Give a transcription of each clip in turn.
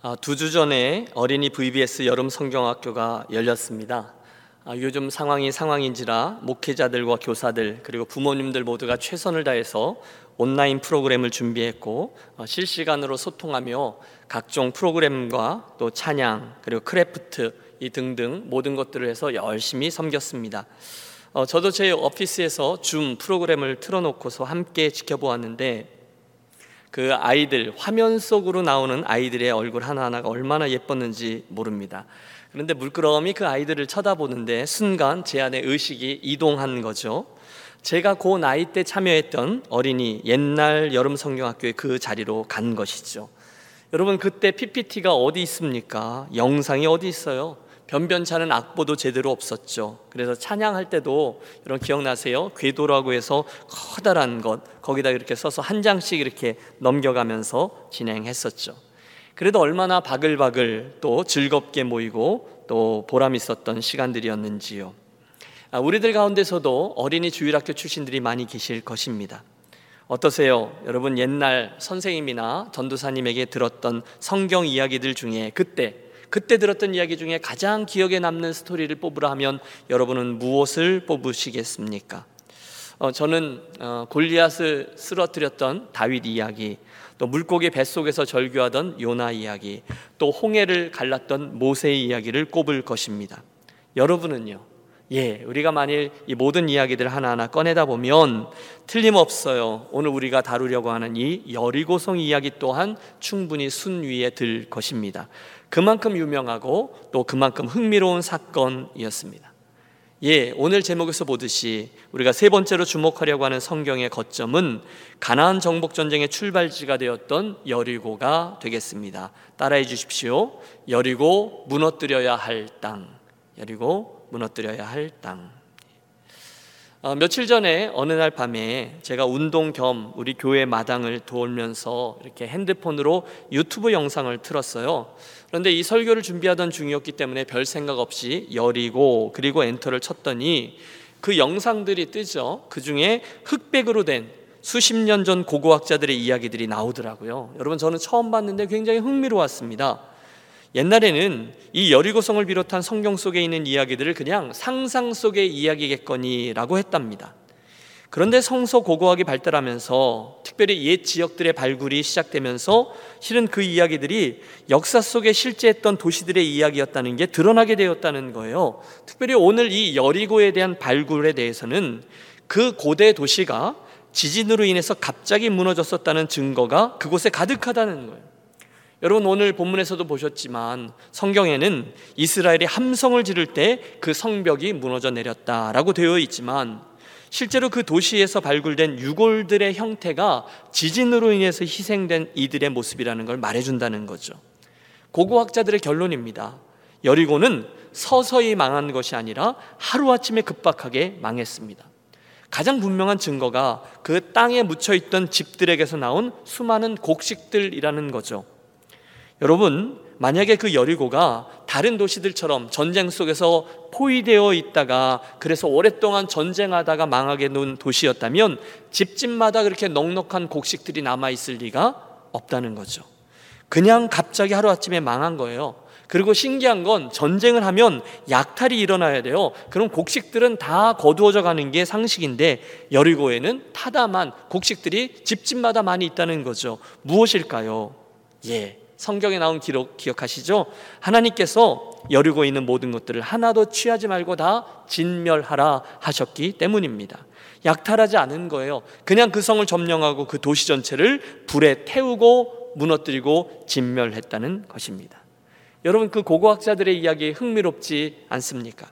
아, 두주 전에 어린이 VBS 여름 성경학교가 열렸습니다. 아, 요즘 상황이 상황인지라 목회자들과 교사들 그리고 부모님들 모두가 최선을 다해서 온라인 프로그램을 준비했고 어, 실시간으로 소통하며 각종 프로그램과 또 찬양 그리고 craft 이 등등 모든 것들을 해서 열심히 섬겼습니다. 어, 저도 제 office에서 Zoom 프로그램을 틀어놓고서 함께 지켜보았는데 그 아이들 화면 속으로 나오는 아이들의 얼굴 하나하나가 얼마나 예뻤는지 모릅니다. 그런데 물끄러미 그 아이들을 쳐다보는데 순간 제 안에 의식이 이동한 거죠. 제가 그 나이 때 참여했던 어린이 옛날 여름 성경학교의 그 자리로 간 것이죠. 여러분 그때 PPT가 어디 있습니까? 영상이 어디 있어요? 변변찮은 악보도 제대로 없었죠. 그래서 찬양할 때도 여러분 기억나세요? 궤도라고 해서 커다란 것 거기다 이렇게 써서 한 장씩 이렇게 넘겨가면서 진행했었죠. 그래도 얼마나 바글바글 또 즐겁게 모이고 또 보람 있었던 시간들이었는지요. 아, 우리들 가운데서도 어린이 주일학교 출신들이 많이 계실 것입니다. 어떠세요? 여러분 옛날 선생님이나 전도사님에게 들었던 성경 이야기들 중에 그때 그때 들었던 이야기 중에 가장 기억에 남는 스토리를 뽑으라 하면 여러분은 무엇을 뽑으시겠습니까? 어, 저는 어, 골리앗을 쓰러뜨렸던 다윗 이야기, 또 물고기 뱃속에서 절규하던 요나 이야기, 또 홍해를 갈랐던 모세의 이야기를 꼽을 것입니다. 여러분은요? 예, 우리가 만일 이 모든 이야기들 하나하나 꺼내다 보면 틀림없어요. 오늘 우리가 다루려고 하는 이 여리고성 이야기 또한 충분히 순위에 들 것입니다. 그만큼 유명하고 또 그만큼 흥미로운 사건이었습니다. 예, 오늘 제목에서 보듯이 우리가 세 번째로 주목하려고 하는 성경의 거점은 가나안 정복 전쟁의 출발지가 되었던 여리고가 되겠습니다. 따라해 주십시오. 여리고 무너뜨려야 할 땅. 여리고 무너뜨려야 할 땅. 어, 며칠 전에 어느 날 밤에 제가 운동 겸 우리 교회 마당을 돌면서 이렇게 핸드폰으로 유튜브 영상을 틀었어요. 그런데 이 설교를 준비하던 중이었기 때문에 별 생각 없이 열이고 그리고 엔터를 쳤더니 그 영상들이 뜨죠. 그 중에 흑백으로 된 수십 년 전 고고학자들의 이야기들이 나오더라고요. 여러분 저는 처음 봤는데 굉장히 흥미로웠습니다. 옛날에는 이 여리고성을 비롯한 성경 속에 있는 이야기들을 그냥 상상 속의 이야기겠거니라고 했답니다. 그런데 성서 고고학이 발달하면서 특별히 옛 지역들의 발굴이 시작되면서 실은 그 이야기들이 역사 속에 실제했던 도시들의 이야기였다는 게 드러나게 되었다는 거예요. 특별히 오늘 이 여리고에 대한 발굴에 대해서는 그 고대 도시가 지진으로 인해서 갑자기 무너졌었다는 증거가 그곳에 가득하다는 거예요. 여러분 오늘 본문에서도 보셨지만 성경에는 이스라엘이 함성을 지를 때 그 성벽이 무너져 내렸다라고 되어 있지만 실제로 그 도시에서 발굴된 유골들의 형태가 지진으로 인해서 희생된 이들의 모습이라는 걸 말해준다는 거죠. 고고학자들의 결론입니다. 여리고는 서서히 망한 것이 아니라 하루아침에 급박하게 망했습니다. 가장 분명한 증거가 그 땅에 묻혀 있던 집들에게서 나온 수많은 곡식들이라는 거죠. 여러분, 만약에 그 여리고가 다른 도시들처럼 전쟁 속에서 포위되어 있다가 그래서 오랫동안 전쟁하다가 망하게 놓은 도시였다면 집집마다 그렇게 넉넉한 곡식들이 남아 있을 리가 없다는 거죠. 그냥 갑자기 하루아침에 망한 거예요. 그리고 신기한 건 전쟁을 하면 약탈이 일어나야 돼요. 그럼 곡식들은 다 거두어져 가는 게 상식인데 여리고에는 타다만 곡식들이 집집마다 많이 있다는 거죠. 무엇일까요? 예. 성경에 나온 기록 기억하시죠? 하나님께서 여리고 있는 모든 것들을 하나도 취하지 말고 다 진멸하라 하셨기 때문입니다. 약탈하지 않은 거예요. 그냥 그 성을 점령하고 그 도시 전체를 불에 태우고 무너뜨리고 진멸했다는 것입니다. 여러분 그 고고학자들의 이야기 흥미롭지 않습니까?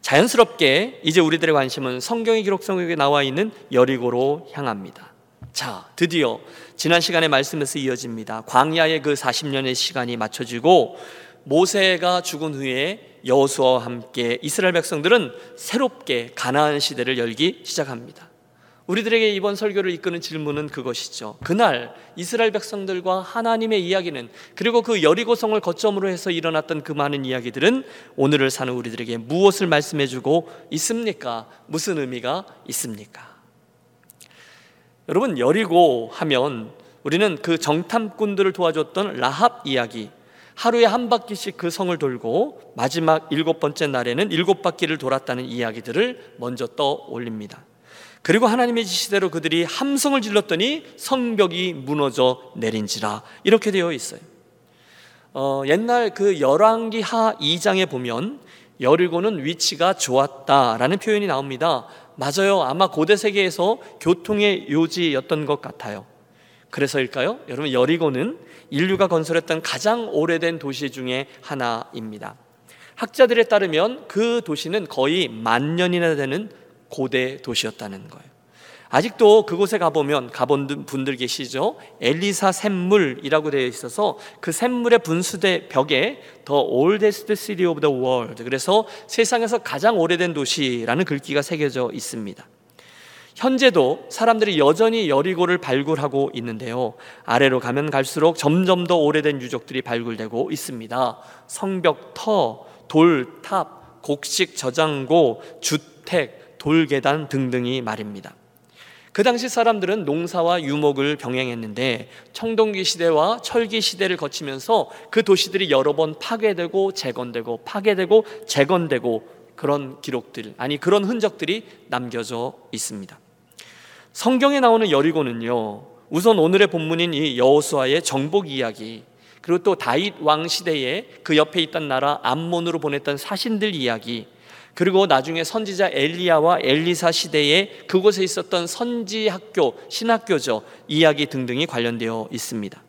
자연스럽게 이제 우리들의 관심은 성경의 기록 성경에 나와 있는 여리고로 향합니다. 자, 드디어 지난 시간의 말씀에서 이어집니다. 광야의 그 40년의 시간이 맞춰지고 모세가 죽은 후에 여호수아와 함께 이스라엘 백성들은 새롭게 가나안 시대를 열기 시작합니다. 우리들에게 이번 설교를 이끄는 질문은 그것이죠. 그날 이스라엘 백성들과 하나님의 이야기는 그리고 그 여리고성을 거점으로 해서 일어났던 그 많은 이야기들은 오늘을 사는 우리들에게 무엇을 말씀해 주고 있습니까? 무슨 의미가 있습니까? 여러분 여리고 하면 우리는 그 정탐꾼들을 도와줬던 라합 이야기, 하루에 한 바퀴씩 그 성을 돌고 마지막 일곱 번째 날에는 일곱 바퀴를 돌았다는 이야기들을 먼저 떠올립니다. 그리고 하나님의 지시대로 그들이 함성을 질렀더니 성벽이 무너져 내린지라 이렇게 되어 있어요. 어, 옛날 그 열왕기 하 2장에 보면 여리고는 위치가 좋았다라는 표현이 나옵니다. 맞아요. 아마 고대 세계에서 교통의 요지였던 것 같아요. 그래서일까요? 여러분 여리고는 인류가 건설했던 가장 오래된 도시 중에 하나입니다. 학자들에 따르면 그 도시는 거의 만 년이나 되는 고대 도시였다는 거예요. 아직도 그곳에 가보면 가본 분들 계시죠? 엘리사 샘물이라고 되어 있어서 그 샘물의 분수대 벽에 The Oldest City of the World 그래서 세상에서 가장 오래된 도시라는 글귀가 새겨져 있습니다. 현재도 사람들이 여전히 여리고를 발굴하고 있는데요. 아래로 가면 갈수록 점점 더 오래된 유적들이 발굴되고 있습니다. 성벽터, 돌탑, 곡식 저장고, 주택, 돌계단 등등이 말입니다. 그 당시 사람들은 농사와 유목을 병행했는데 청동기 시대와 철기 시대를 거치면서 그 도시들이 여러 번 파괴되고 재건되고 파괴되고 재건되고 그런 기록들 아니 그런 흔적들이 남겨져 있습니다. 성경에 나오는 여리고는요. 우선 오늘의 본문인 이 여호수아의 정복 이야기 그리고 또 다윗 왕 시대에 그 옆에 있던 나라 암몬으로 보냈던 사신들 이야기 그리고 나중에 선지자 엘리야와 엘리사 시대에 그곳에 있었던 선지 학교, 신학교죠. 이야기 등등이 관련되어 있습니다.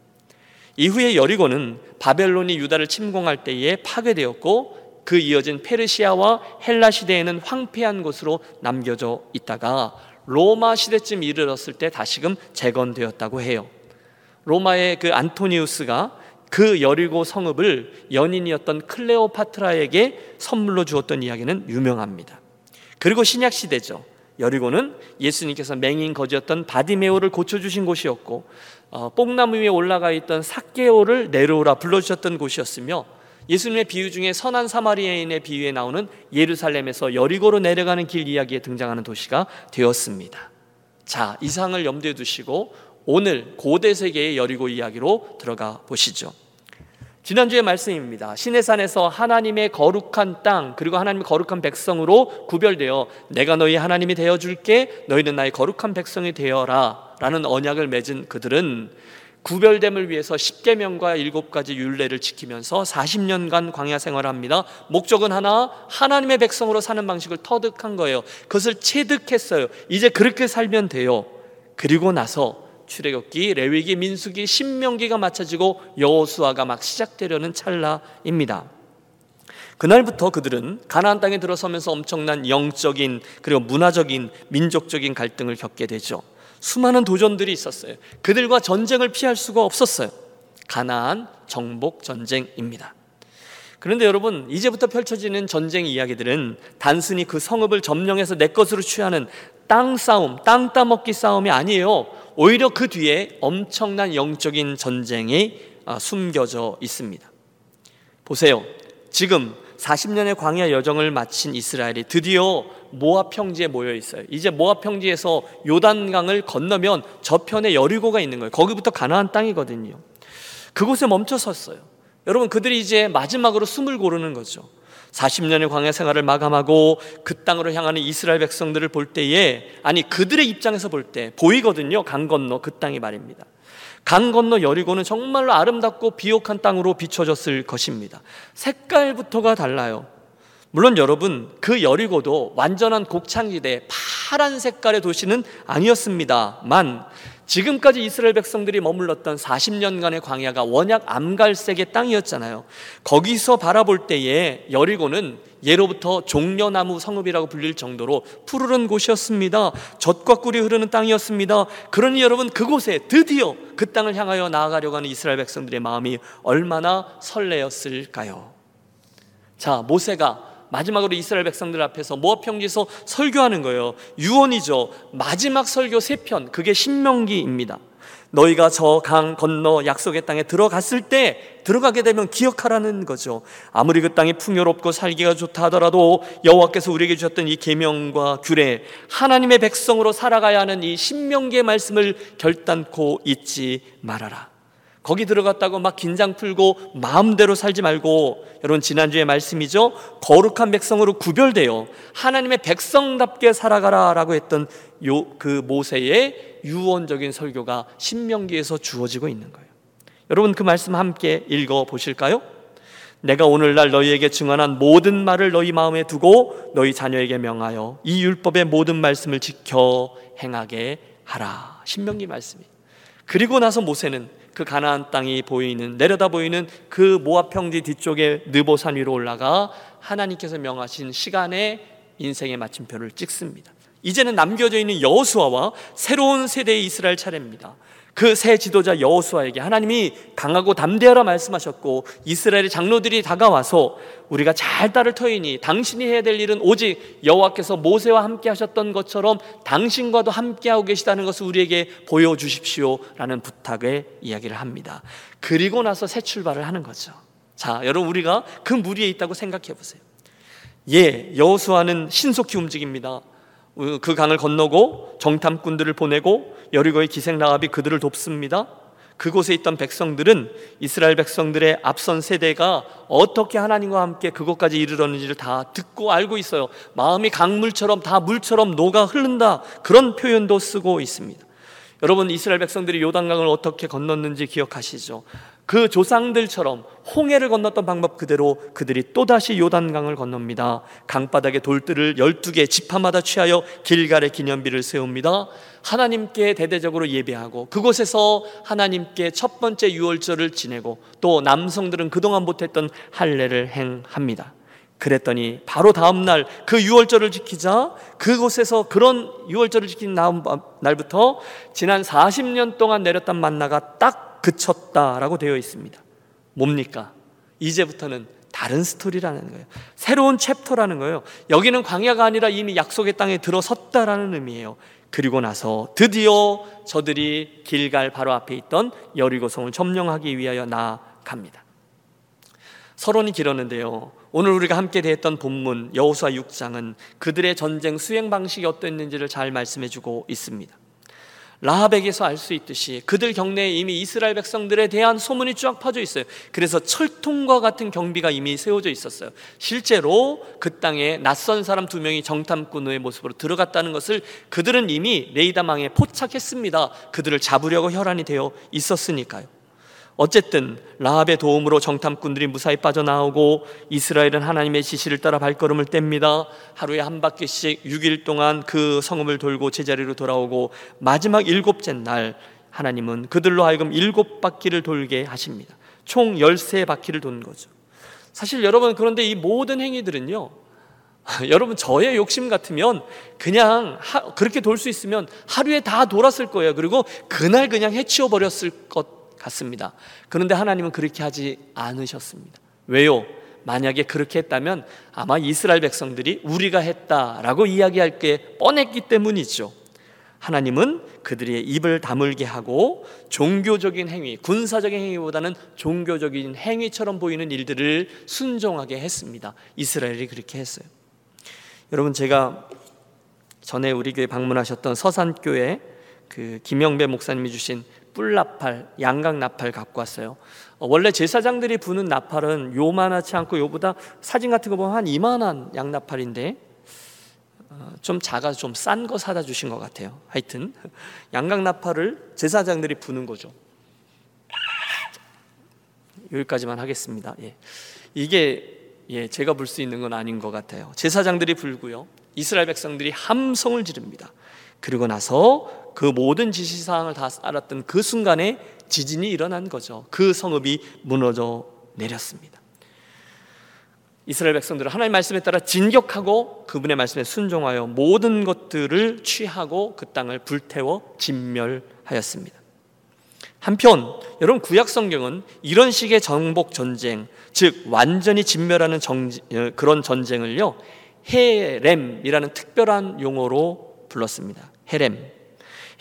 이후에 여리고는 바벨론이 유다를 침공할 때에 파괴되었고 그 이어진 페르시아와 헬라 시대에는 황폐한 곳으로 남겨져 있다가 로마 시대쯤 이르렀을 때 다시금 재건되었다고 해요. 로마의 그 안토니우스가 그 여리고 성읍을 연인이었던 클레오파트라에게 선물로 주었던 이야기는 유명합니다. 그리고 신약 시대죠. 여리고는 예수님께서 맹인 거지였던 바디메오를 고쳐주신 곳이었고 어, 뽕나무 위에 올라가 있던 사케오를 내려오라 불러주셨던 곳이었으며 예수님의 비유 중에 선한 사마리아인의 비유에 나오는 예루살렘에서 여리고로 내려가는 길 이야기에 등장하는 도시가 되었습니다. 자, 이상을 염두에 두시고 오늘 고대 세계의 여리고 이야기로 들어가 보시죠. 지난주의 말씀입니다. 시내산에서 하나님의 거룩한 땅 그리고 하나님의 거룩한 백성으로 구별되어 내가 너희 하나님이 되어 줄게 너희는 나의 거룩한 백성이 되어라라는 언약을 맺은 그들은 구별됨을 위해서 10계명과 7가지 율례를 지키면서 40년간 광야 생활합니다. 목적은 하나 하나님의 백성으로 사는 방식을 터득한 거예요. 그것을 체득했어요. 이제 그렇게 살면 돼요. 그리고 나서 출애굽기, 레위기, 민수기, 신명기가 맞춰지고 여호수아가 막 시작되려는 찰나입니다. 그날부터 그들은 가나안 땅에 들어서면서 엄청난 영적인 그리고 문화적인 민족적인 갈등을 겪게 되죠. 수많은 도전들이 있었어요. 그들과 전쟁을 피할 수가 없었어요. 가나안 정복 전쟁입니다. 그런데 여러분, 이제부터 펼쳐지는 전쟁 이야기들은 단순히 그 성읍을 점령해서 내 것으로 취하는 땅 싸움, 땅 따먹기 싸움이 아니에요. 오히려 그 뒤에 엄청난 영적인 전쟁이 아, 숨겨져 있습니다. 보세요. 지금 40년의 광야 여정을 마친 이스라엘이 드디어 모압 평지에 모여 있어요. 이제 모압 평지에서 요단강을 건너면 저편에 여리고가 있는 거예요. 거기부터 가나안 땅이거든요. 그곳에 멈춰 섰어요. 여러분 그들이 이제 마지막으로 숨을 고르는 거죠. 40년의 광야 생활을 마감하고 그 땅으로 향하는 이스라엘 백성들을 볼 때에 아니 그들의 입장에서 볼 때 보이거든요. 강 건너 그 땅이 말입니다. 강 건너 여리고는 정말로 아름답고 비옥한 땅으로 비춰졌을 것입니다. 색깔부터가 달라요. 물론 여러분 그 여리고도 완전한 곡창지대 파란 색깔의 도시는 아니었습니다만 지금까지 이스라엘 백성들이 머물렀던 40년간의 광야가 원약 암갈색의 땅이었잖아요. 거기서 바라볼 때에 여리고는 예로부터 종려나무 성읍이라고 불릴 정도로 푸르른 곳이었습니다. 젖과 꿀이 흐르는 땅이었습니다. 그러니 여러분 그곳에 드디어 그 땅을 향하여 나아가려고 하는 이스라엘 백성들의 마음이 얼마나 설레었을까요? 자, 모세가 마지막으로 이스라엘 백성들 앞에서 모압 평지에서 설교하는 거예요. 유언이죠. 마지막 설교 세 편. 그게 신명기입니다. 너희가 저 강 건너 약속의 땅에 들어갔을 때 들어가게 되면 기억하라는 거죠. 아무리 그 땅이 풍요롭고 살기가 좋다 하더라도 여호와께서 우리에게 주셨던 이 계명과 규례, 하나님의 백성으로 살아가야 하는 이 신명기의 말씀을 결단코 잊지 말아라. 거기 들어갔다고 막 긴장 풀고 마음대로 살지 말고 여러분 지난주에 말씀이죠. 거룩한 백성으로 구별되어 하나님의 백성답게 살아가라라고 했던 요 그 모세의 유언적인 설교가 신명기에서 주어지고 있는 거예요. 여러분 그 말씀 함께 읽어 보실까요? 내가 오늘날 너희에게 증언한 모든 말을 너희 마음에 두고 너희 자녀에게 명하여 이 율법의 모든 말씀을 지켜 행하게 하라. 신명기 말씀이. 그리고 나서 모세는 그 가나안 땅이 보이는 내려다 보이는 그 모압 평지 뒤쪽에 느보산 위로 올라가 하나님께서 명하신 시간에 인생의 마침표를 찍습니다. 이제는 남겨져 있는 여호수아와 새로운 세대의 이스라엘 차례입니다. 그 새 지도자 여호수아에게 하나님이 강하고 담대하라 말씀하셨고 이스라엘의 장로들이 다가와서 우리가 잘 따를 터이니 당신이 해야 될 일은 오직 여호와께서 모세와 함께 하셨던 것처럼 당신과도 함께 하고 계시다는 것을 우리에게 보여 주십시오라는 부탁의 이야기를 합니다. 그리고 나서 새 출발을 하는 거죠. 자, 여러분 우리가 그 무리에 있다고 생각해 보세요. 예, 여호수아는 신속히 움직입니다. 그 강을 건너고 정탐꾼들을 보내고 여리고의 기생 라합이 그들을 돕습니다. 그곳에 있던 백성들은 이스라엘 백성들의 앞선 세대가 어떻게 하나님과 함께 그곳까지 이르렀는지를 다 듣고 알고 있어요. 마음이 강물처럼 다 물처럼 녹아 흐른다. 그런 표현도 쓰고 있습니다. 여러분 이스라엘 백성들이 요단강을 어떻게 건넜는지 기억하시죠? 그 조상들처럼 홍해를 건넜던 방법 그대로 그들이 또다시 요단강을 건넙니다. 강바닥에 돌들을 12개 지파마다 취하여 길갈의 기념비를 세웁니다. 하나님께 대대적으로 예배하고 그곳에서 하나님께 첫 번째 유월절을 지내고 또 남성들은 그동안 못했던 할례를 행합니다. 그랬더니 바로 다음 날 그 유월절을 지키자 그곳에서 그런 유월절을 지킨 날부터 지난 40년 동안 내렸던 만나가 딱 그쳤다라고 되어 있습니다. 뭡니까? 이제부터는 다른 스토리라는 거예요. 새로운 chapter라는 거예요. 여기는 광야가 아니라 이미 약속의 땅에 들어섰다라는 의미예요. 그리고 나서 드디어 저들이 길갈 바로 앞에 있던 여리고성을 점령하기 위하여 나아갑니다. 서론이 길었는데요. 오늘 우리가 함께 대했던 본문 여호수아 6장은 그들의 전쟁 수행 방식이 어땠는지를 잘 말씀해 주고 있습니다. 라합에게서 알 수 있듯이 그들 경내에 이미 이스라엘 백성들에 대한 소문이 쫙 퍼져 있어요. 그래서 철통과 같은 경비가 이미 세워져 있었어요. 실제로 그 땅에 낯선 사람 두 명이 정탐꾼의 모습으로 들어갔다는 것을 그들은 이미 레이다망에 포착했습니다. 그들을 잡으려고 혈안이 되어 있었으니까요. 어쨌든 라합의 도움으로 정탐꾼들이 무사히 빠져나오고 이스라엘은 하나님의 지시를 따라 발걸음을 뗍니다. 하루에 한 바퀴씩 6일 동안 그 성읍을 돌고 제자리로 돌아오고 마지막 일곱째 날 하나님은 그들로 하여금 일곱 바퀴를 돌게 하십니다. 총 13바퀴를 돈 거죠. 사실 여러분 그런데 이 모든 행위들은요. 여러분 저의 욕심 같으면 그냥 하, 그렇게 돌 수 있으면 하루에 다 돌았을 거예요. 그리고 그날 그냥 해치워 버렸을 것 같습니다. 그런데 하나님은 그렇게 하지 않으셨습니다. 왜요? 만약에 그렇게 했다면 아마 이스라엘 백성들이 우리가 했다라고 이야기할 게 뻔했기 때문이죠. 하나님은 그들의 입을 다물게 하고 종교적인 행위, 군사적인 행위보다는 종교적인 행위처럼 보이는 일들을 순종하게 했습니다. 이스라엘이 그렇게 했어요. 여러분 제가 전에 우리 교회 방문하셨던 서산교회 그 김영배 목사님이 주신 뿔나팔, 양각 나팔 갖고 왔어요. 어, 원래 제사장들이 부는 나팔은 요만하지 않고 요보다 사진 같은 거 보면 한 이만한 양나팔인데 어, 좀 작아서 좀 싼 거 사다 주신 것 같아요. 하여튼 양각 나팔을 제사장들이 부는 거죠. 여기까지만 하겠습니다. 예. 이게 예, 제가 불수 있는 건 아닌 것 같아요. 제사장들이 불고요. 이스라엘 백성들이 함성을 지릅니다. 그리고 나서 그 모든 지시사항을 다 알았던 그 순간에 지진이 일어난 거죠. 그 성읍이 무너져 내렸습니다. 이스라엘 백성들은 하나님 말씀에 따라 진격하고 그분의 말씀에 순종하여 모든 것들을 취하고 그 땅을 불태워 진멸하였습니다. 한편 여러분 구약 성경은 이런 식의 정복 전쟁, 즉 완전히 진멸하는 정, 어, 그런 전쟁을요 헤렘이라는 특별한 용어로 불렀습니다. 헤렘.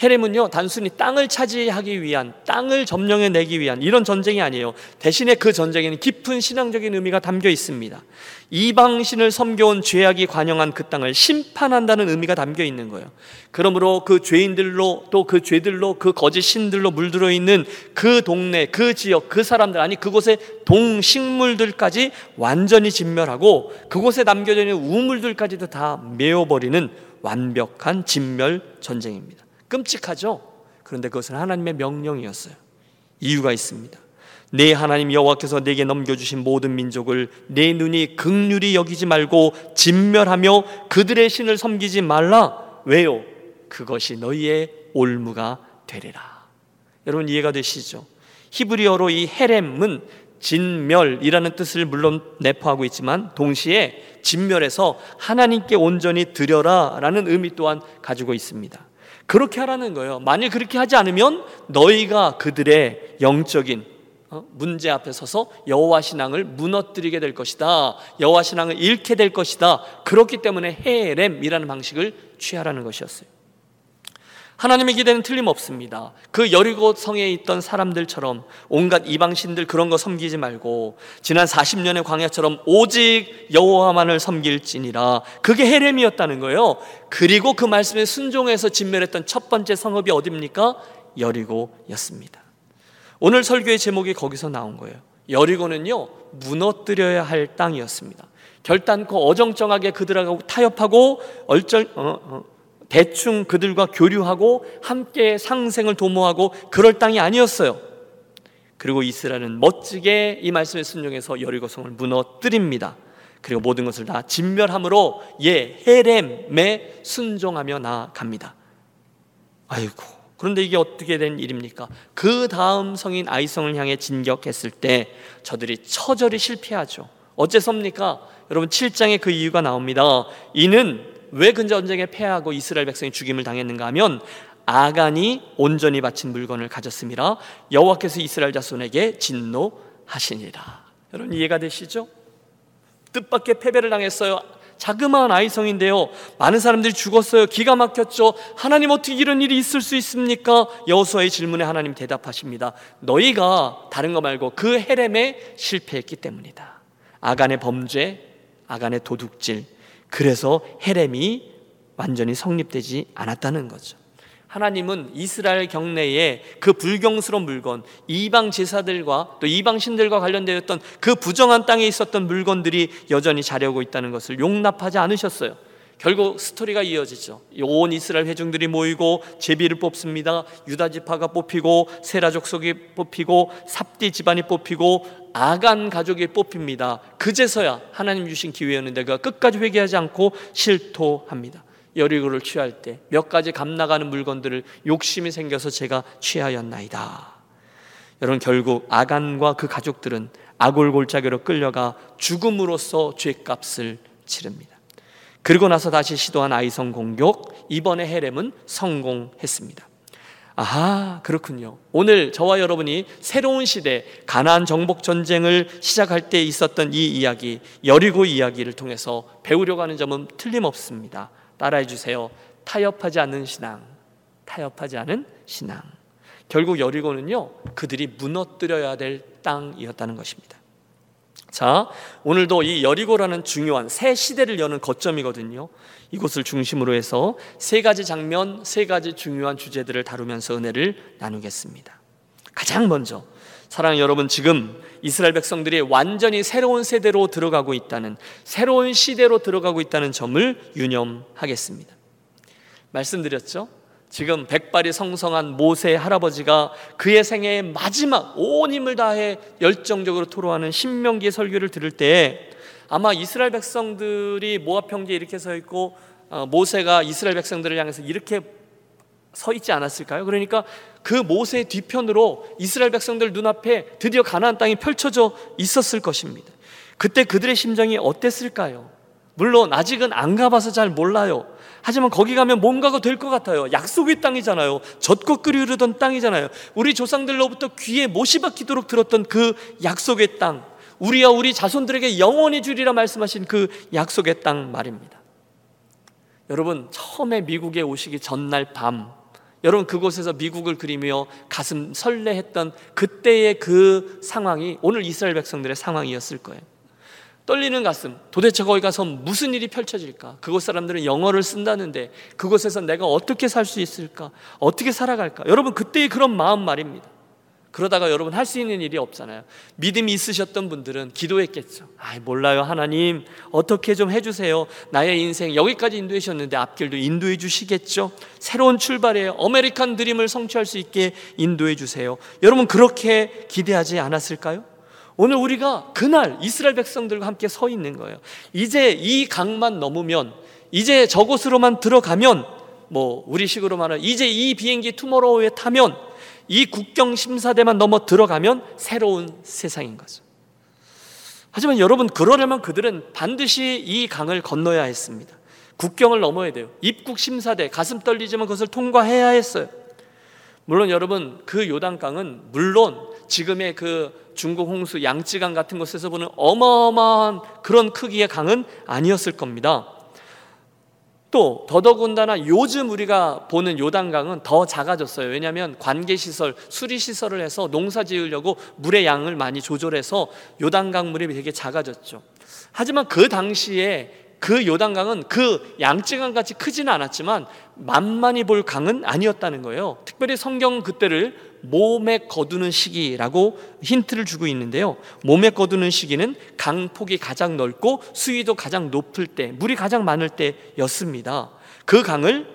헤렘은요 단순히 땅을 차지하기 위한 땅을 점령해 내기 위한 이런 전쟁이 아니에요. 대신에 그 전쟁에는 깊은 신앙적인 의미가 담겨 있습니다. 이방신을 섬겨온 죄악이 관영한 그 땅을 심판한다는 의미가 담겨 있는 거예요. 그러므로 그 죄인들로 또 그 죄들로 그 거짓 신들로 물들어 있는 그 동네, 그 지역, 그 사람들 아니 그곳의 동식물들까지 완전히 진멸하고 그곳에 남겨져 있는 우물들까지도 다 메어버리는 완벽한 진멸 전쟁입니다. 끔찍하죠? 그런데 그것은 하나님의 명령이었어요. 이유가 있습니다. 내 하나님 여호와께서 내게 넘겨주신 모든 민족을 내 눈이 극률이 여기지 말고 진멸하며 그들의 신을 섬기지 말라. 왜요? 그것이 너희의 올무가 되리라. 여러분 이해가 되시죠? 히브리어로 이 헤렘은 진멸이라는 뜻을 물론 내포하고 있지만 동시에 진멸해서 하나님께 온전히 드려라라는 의미 또한 가지고 있습니다. 그렇게 하라는 거예요. 만일 그렇게 하지 않으면 너희가 그들의 영적인 어, 문제 앞에 서서 여호와 신앙을 무너뜨리게 될 것이다. 여호와 신앙을 잃게 될 것이다. 그렇기 때문에 헤렘이라는 방식을 취하라는 것이었어요. 하나님의 기대는 틀림없습니다. 그 여리고 성에 있던 사람들처럼 온갖 이방신들 그런 거 섬기지 말고 지난 40년의 광야처럼 오직 여호와만을 섬길지니라. 그게 헤렘이었다는 거예요. 그리고 그 말씀에 순종해서 진멸했던 첫 번째 성읍이 어디입니까? 여리고였습니다. 오늘 설교의 제목이 거기서 나온 거예요. 여리고는요 무너뜨려야 할 땅이었습니다. 결단코 어정쩡하게 그들하고 타협하고 얼절 어, 어, 대충 그들과 교류하고 함께 상생을 도모하고 그럴 땅이 아니었어요. 그리고 이스라엘은 멋지게 이 말씀에 순종해서 여리고성을 무너뜨립니다. 그리고 모든 것을 다 진멸함으로 예 헤렘에 순종하며 나아갑니다. 아이고 그런데 이게 어떻게 된 일입니까? 그 다음 성인 아이성을 향해 진격했을 때 저들이 처절히 실패하죠. 어째서입니까? 여러분 7장에 그 이유가 나옵니다. 이는 왜그 전쟁에 패하고 이스라엘 백성이 죽임을 당했는가 하면 아간이 온전히 바친 물건을 가졌습니다. 여호와께서 이스라엘 자손에게 진노하시니라. 여러분 이해가 되시죠? 뜻밖의 패배를 당했어요. 자그마한 아이성인데요. 많은 사람들이 죽었어요. 기가 막혔죠. 하나님 어떻게 이런 일이 있을 수 있습니까? 여호수아의 질문에 하나님 대답하십니다. 너희가 다른 거 말고 그 헤렘에 실패했기 때문이다. 아간의 범죄, 아간의 도둑질, 그래서 헤렘이 완전히 성립되지 않았다는 거죠. 하나님은 이스라엘 경내에 그 불경스러운 물건, 이방 제사들과 또 이방 신들과 관련되었던 그 부정한 땅에 있었던 물건들이 여전히 자려고 있다는 것을 용납하지 않으셨어요. 결국 스토리가 이어지죠. 온 이스라엘 회중들이 모이고 제비를 뽑습니다. 유다 지파가 뽑히고 세라 족속이 뽑히고 삽디 집안이 뽑히고 아간 가족이 뽑힙니다. 그제서야 하나님 주신 기회였는데 그가 끝까지 회개하지 않고 실토합니다. 여리고를 취할 때 몇 가지 감나가는 물건들을 욕심이 생겨서 제가 취하였나이다. 여러분 결국 아간과 그 가족들은 아골골짜기로 끌려가 죽음으로써 죄값을 치릅니다. 그리고 나서 다시 시도한 아이성 공격, 이번에 헤렘은 성공했습니다. 아하, 그렇군요. 오늘 저와 여러분이 새로운 시대 가나안 정복 전쟁을 시작할 때 있었던 이 이야기, 여리고 이야기를 통해서 배우려고 하는 점은 틀림없습니다. 따라해 주세요. 타협하지 않는 신앙. 타협하지 않은 신앙. 결국 여리고는요. 그들이 무너뜨려야 될 땅이었다는 것입니다. 자, 오늘도 이 여리고라는 중요한 새 시대를 여는 거점이거든요. 이곳을 중심으로 해서 세 가지 장면, 세 가지 중요한 주제들을 다루면서 은혜를 나누겠습니다. 가장 먼저 사랑 여러분 지금 이스라엘 백성들이 완전히 새로운 세대로 들어가고 있다는 새로운 시대로 들어가고 있다는 점을 유념하겠습니다. 말씀드렸죠? 지금 백발이 성성한 모세 할아버지가 그의 생애의 마지막 온 힘을 다해 열정적으로 토로하는 신명기의 설교를 들을 때 아마 이스라엘 백성들이 모압 평지에 이렇게 서 있고 어, 모세가 이스라엘 백성들을 향해서 이렇게 서 있지 않았을까요? 그러니까 그 모세의 뒤편으로 이스라엘 백성들 눈앞에 드디어 가나안 땅이 펼쳐져 있었을 것입니다. 그때 그들의 심정이 어땠을까요? 물론 아직은 안 가봐서 잘 몰라요. 하지만 거기 가면 뭔가가 될 것 같아요. 약속의 땅이잖아요. 젖고 끓이 흐르던 땅이잖아요. 우리 조상들로부터 귀에 못이 박히도록 들었던 그 약속의 땅. 우리와 우리 자손들에게 영원히 주리라 말씀하신 그 약속의 땅 말입니다. 여러분, 처음에 미국에 오시기 전날 밤, 여러분 그곳에서 미국을 그리며 가슴 설레했던 그때의 그 상황이 오늘 이스라엘 백성들의 상황이었을 거예요. 떨리는 가슴. 도대체 거기 가서 무슨 일이 펼쳐질까? 그곳 사람들은 영어를 쓴다는데 그곳에서 내가 어떻게 살 수 있을까? 어떻게 살아갈까? 여러분 그때의 그런 마음 말입니다. 그러다가 여러분 할 수 있는 일이 없잖아요. 믿음이 있으셨던 분들은 기도했겠죠. 아, 몰라요. 하나님, 어떻게 좀 해주세요. 나의 인생 여기까지 인도해 주셨는데 앞길도 인도해 주시겠죠. 새로운 출발에 어메리칸 드림을 성취할 수 있게 인도해 주세요. 여러분, 그렇게 기대하지 않았을까요? 오늘 우리가 그날 이스라엘 백성들과 함께 서 있는 거예요. 이제 이 강만 넘으면, 이제 저곳으로만 들어가면, 뭐, 우리식으로 말하면, 이제 이 비행기 투모로우에 타면, 이 국경 심사대만 넘어 들어가면 새로운 세상인 거죠. 하지만 여러분 그러려면 그들은 반드시 이 강을 건너야 했습니다. 국경을 넘어야 돼요. 입국 심사대 가슴 떨리지만 그것을 통과해야 했어요. 물론 여러분 그 요단강은 물론 지금의 그 중국 홍수 양쯔강 같은 곳에서 보는 어마어마한 그런 크기의 강은 아니었을 겁니다. 또 더더군다나 요즘 우리가 보는 요단강은 더 작아졌어요. 왜냐하면 관계시설, 수리시설을 해서 농사 지으려고 물의 양을 많이 조절해서 요단강 물이 되게 작아졌죠. 하지만 그 당시에 그 요단강은 그 양쯔강 같이 크지는 않았지만 만만히 볼 강은 아니었다는 거예요. 특별히 성경 그때를 몸에 거두는 시기라고 힌트를 주고 있는데요. 몸에 거두는 시기는 강폭이 가장 넓고 수위도 가장 높을 때, 물이 가장 많을 때였습니다. 그 강을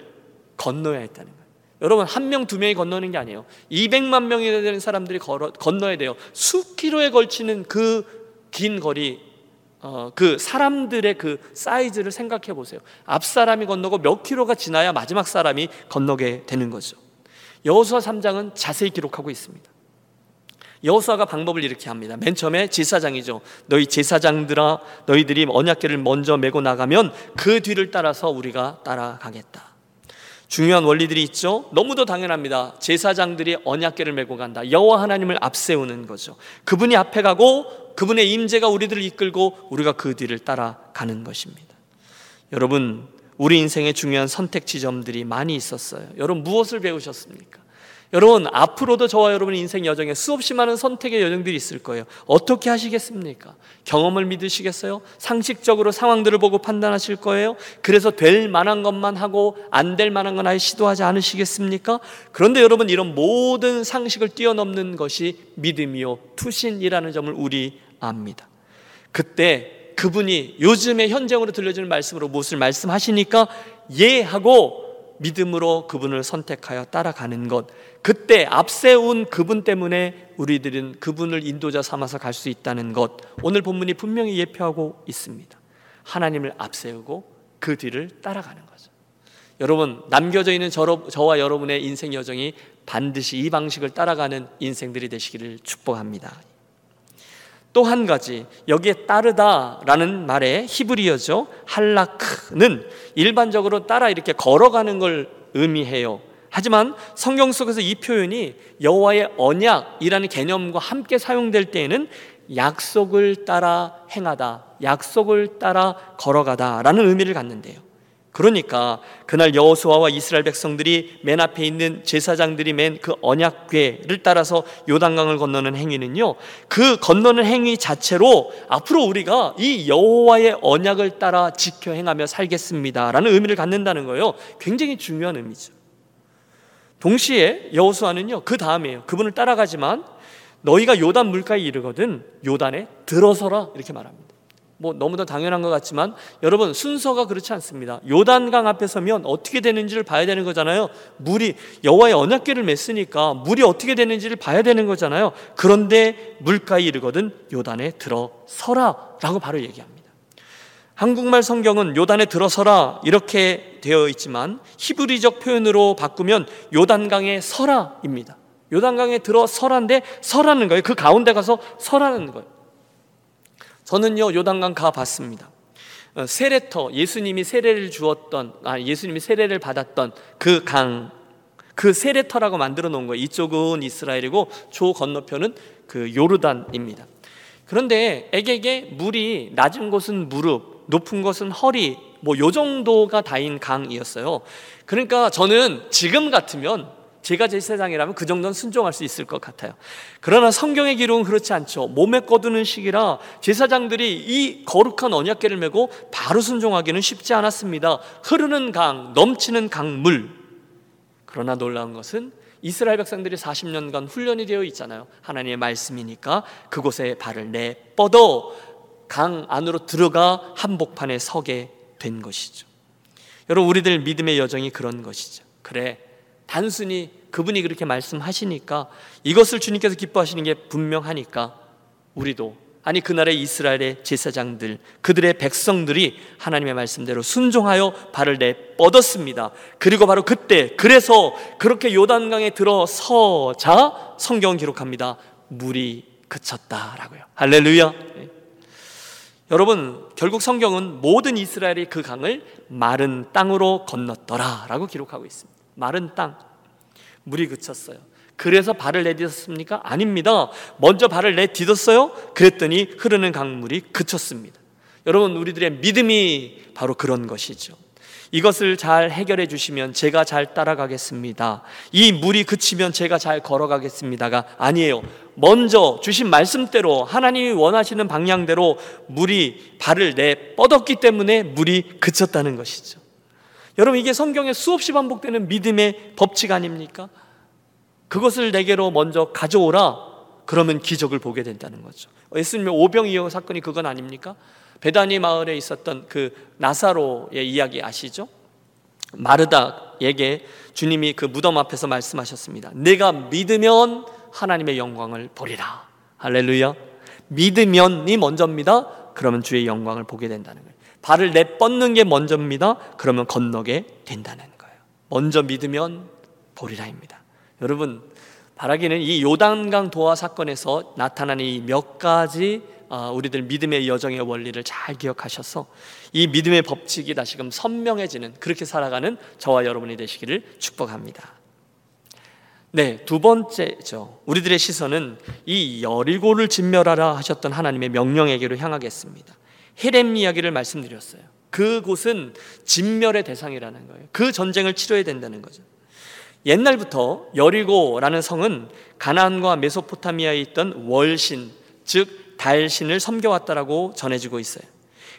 건너야 했다는 거예요. 여러분 한 명 두 명이 건너는 게 아니에요. 200만 명이 되는 사람들이 걸어, 건너야 돼요. 수 킬로에 걸치는 그 긴 거리 어, 그 사람들의 그 사이즈를 생각해 보세요. 앞 사람이 건너고 몇 킬로가 지나야 마지막 사람이 건너게 되는 거죠. 여호수아 3장은 자세히 기록하고 있습니다. 여호수아가 방법을 이렇게 합니다. 맨 처음에 제사장이죠. 너희 제사장들아 너희들이 언약궤를 먼저 메고 나가면 그 뒤를 따라서 우리가 따라가겠다. 중요한 원리들이 있죠. 너무도 당연합니다. 제사장들이 언약궤를 메고 간다. 여호와 하나님을 앞세우는 거죠. 그분이 앞에 가고 그분의 임재가 우리들을 이끌고 우리가 그 뒤를 따라가는 것입니다. 여러분 우리 인생의 중요한 선택 지점들이 많이 있었어요. 여러분 무엇을 배우셨습니까? 여러분 앞으로도 저와 여러분 인생 여정에 수없이 많은 선택의 여정들이 있을 거예요. 어떻게 하시겠습니까? 경험을 믿으시겠어요? 상식적으로 상황들을 보고 판단하실 거예요? 그래서 될 만한 것만 하고 안 될 만한 건 아예 시도하지 않으시겠습니까? 그런데 여러분 이런 모든 상식을 뛰어넘는 것이 믿음이요 투신이라는 점을 우리 압니다. 그때 그분이 요즘의 현장으로 들려주는 말씀으로 무엇을 말씀하시니까 예 하고 믿음으로 그분을 선택하여 따라가는 것. 그때 앞세운 그분 때문에 우리들은 그분을 인도자 삼아서 갈 수 있다는 것. 오늘 본문이 분명히 예표하고 있습니다. 하나님을 앞세우고 그 뒤를 따라가는 거죠. 여러분, 남겨져 있는 저와 여러분의 인생 여정이 반드시 이 방식을 따라가는 인생들이 되시기를 축복합니다. 또 한 가지 여기에 따르다라는 말의 히브리어죠 할라크는 일반적으로 따라 이렇게 걸어가는 걸 의미해요. 하지만 성경 속에서 이 표현이 여호와의 언약이라는 개념과 함께 사용될 때에는 약속을 따라 행하다, 약속을 따라 걸어가다라는 의미를 갖는데요. 그러니까 그날 여호수아와 이스라엘 백성들이 맨 앞에 있는 제사장들이 맨 그 언약궤를 따라서 요단강을 건너는 행위는요. 그 건너는 행위 자체로 앞으로 우리가 이 여호와의 언약을 따라 지켜 행하며 살겠습니다라는 의미를 갖는다는 거예요. 굉장히 중요한 의미죠. 동시에 여호수아는요. 그 다음에요. 그분을 따라가지만 너희가 요단 물가에 이르거든 요단에 들어서라 이렇게 말합니다. 뭐 너무도 당연한 것 같지만 여러분 순서가 그렇지 않습니다. 요단강 앞에 서면 어떻게 되는지를 봐야 되는 거잖아요. 물이 여호와의 언약궤를 맸으니까 물이 어떻게 되는지를 봐야 되는 거잖아요. 그런데 물가에 이르거든 요단에 들어서라라고 바로 얘기합니다. 한국말 성경은 요단에 들어서라 이렇게 되어 있지만 히브리적 표현으로 바꾸면 요단강에 서라입니다. 요단강에 들어서라인데 서라는 거예요. 그 가운데 가서 서라는 거예요. 저는요 요단강 가 봤습니다. 어, 세례터 예수님이 세례를 주었던 아 예수님이 세례를 받았던 그 강, 그 세례터라고 만들어 놓은 거예요. 이쪽은 이스라엘이고 조 건너편은 그 요르단입니다. 그런데 애게게 물이 낮은 곳은 무릎, 높은 곳은 허리, 뭐 요 정도가 다인 강이었어요. 그러니까 저는 지금 같으면 제가 제사장이라면 그 정도는 순종할 수 있을 것 같아요. 그러나 성경의 기록은 그렇지 않죠. 몸에 꺼두는 시기라 제사장들이 이 거룩한 언약계를 메고 바로 순종하기는 쉽지 않았습니다. 흐르는 강, 넘치는 강물. 그러나 놀라운 것은 이스라엘 백성들이 40년간 훈련이 되어 있잖아요. 하나님의 말씀이니까 그곳에 발을 내 뻗어 강 안으로 들어가 한복판에 서게 된 것이죠. 여러분 우리들 믿음의 여정이 그런 것이죠. 그래 단순히 그분이 그렇게 말씀하시니까 이것을 주님께서 기뻐하시는 게 분명하니까 우리도 아니 그날의 이스라엘의 제사장들 그들의 백성들이 하나님의 말씀대로 순종하여 발을 내 뻗었습니다. 그리고 바로 그때 그래서 그렇게 요단강에 들어서자 성경 기록합니다. 물이 그쳤다라고요. 할렐루야. 네. 여러분 결국 성경은 모든 이스라엘이 그 강을 마른 땅으로 건넜더라라고 기록하고 있습니다. 마른 땅 물이 그쳤어요. 그래서 발을 내딛었습니까? 아닙니다. 먼저 발을 내딛었어요. 그랬더니 흐르는 강물이 그쳤습니다. 여러분 우리들의 믿음이 바로 그런 것이죠. 이것을 잘 해결해 주시면 제가 잘 따라가겠습니다. 이 물이 그치면 제가 잘 걸어가겠습니다가 아니에요. 먼저 주신 말씀대로 하나님이 원하시는 방향대로 물이 발을 내 뻗었기 때문에 물이 그쳤다는 것이죠. 여러분 이게 성경에 수없이 반복되는 믿음의 법칙 아닙니까? 그것을 내게로 먼저 가져오라. 그러면 기적을 보게 된다는 거죠. 예수님의 오병이어 사건이 그건 아닙니까? 베다니 마을에 있었던 그 나사로의 이야기 아시죠? 마르다에게 주님이 그 무덤 앞에서 말씀하셨습니다. 내가 믿으면 하나님의 영광을 보리라. 할렐루야. 믿으면이 먼저입니다. 그러면 주의 영광을 보게 된다는 거예요. 발을 내뻗는 게 먼저입니다. 그러면 건너게 된다는 거예요. 먼저 믿으면 보리라입니다. 여러분 바라기는 이 요단강 도화 사건에서 나타나는 이 몇 가지 아, 우리들 믿음의 여정의 원리를 잘 기억하셔서 이 믿음의 법칙이 다시금 선명해지는 그렇게 살아가는 저와 여러분이 되시기를 축복합니다. 네, 두 번째죠. 우리들의 시선은 이 여리고를 진멸하라 하셨던 하나님의 명령에게로 향하겠습니다. 헤렘 이야기를 말씀드렸어요. 그곳은 진멸의 대상이라는 거예요. 그 전쟁을 치러야 된다는 거죠. 옛날부터 여리고라는 성은 가나안과 메소포타미아에 있던 월신, 즉 달신을 섬겨왔다라고 전해지고 있어요.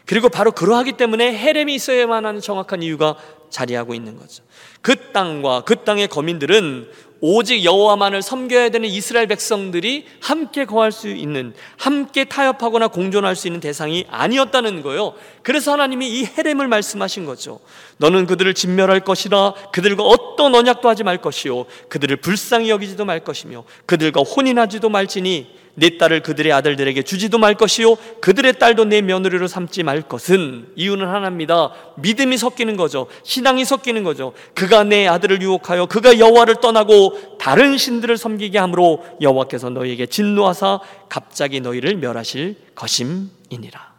그리고 바로 그러하기 때문에 헤렘이 있어야만 하는 정확한 이유가 자리하고 있는 거죠. 그 땅과 그 땅의 거민들은 오직 여호와만을 섬겨야 되는 이스라엘 백성들이 함께 거할 수 있는 함께 타협하거나 공존할 수 있는 대상이 아니었다는 거예요. 그래서 하나님이 이 헤렘을 말씀하신 거죠. 너는 그들을 진멸할 것이라 그들과 어떤 언약도 하지 말 것이요 그들을 불쌍히 여기지도 말 것이며 그들과 혼인하지도 말지니 내 딸을 그들의 아들들에게 주지도 말 것이요 그들의 딸도 내 며느리로 삼지 말 것은 이유는 하나입니다. 믿음이 섞이는 거죠. 신앙이 섞이는 거죠. 그가 내 아들을 유혹하여 그가 여호와를 떠나고 다른 신들을 섬기게 함으로 여호와께서 너희에게 진노하사 갑자기 너희를 멸하실 것임이니라.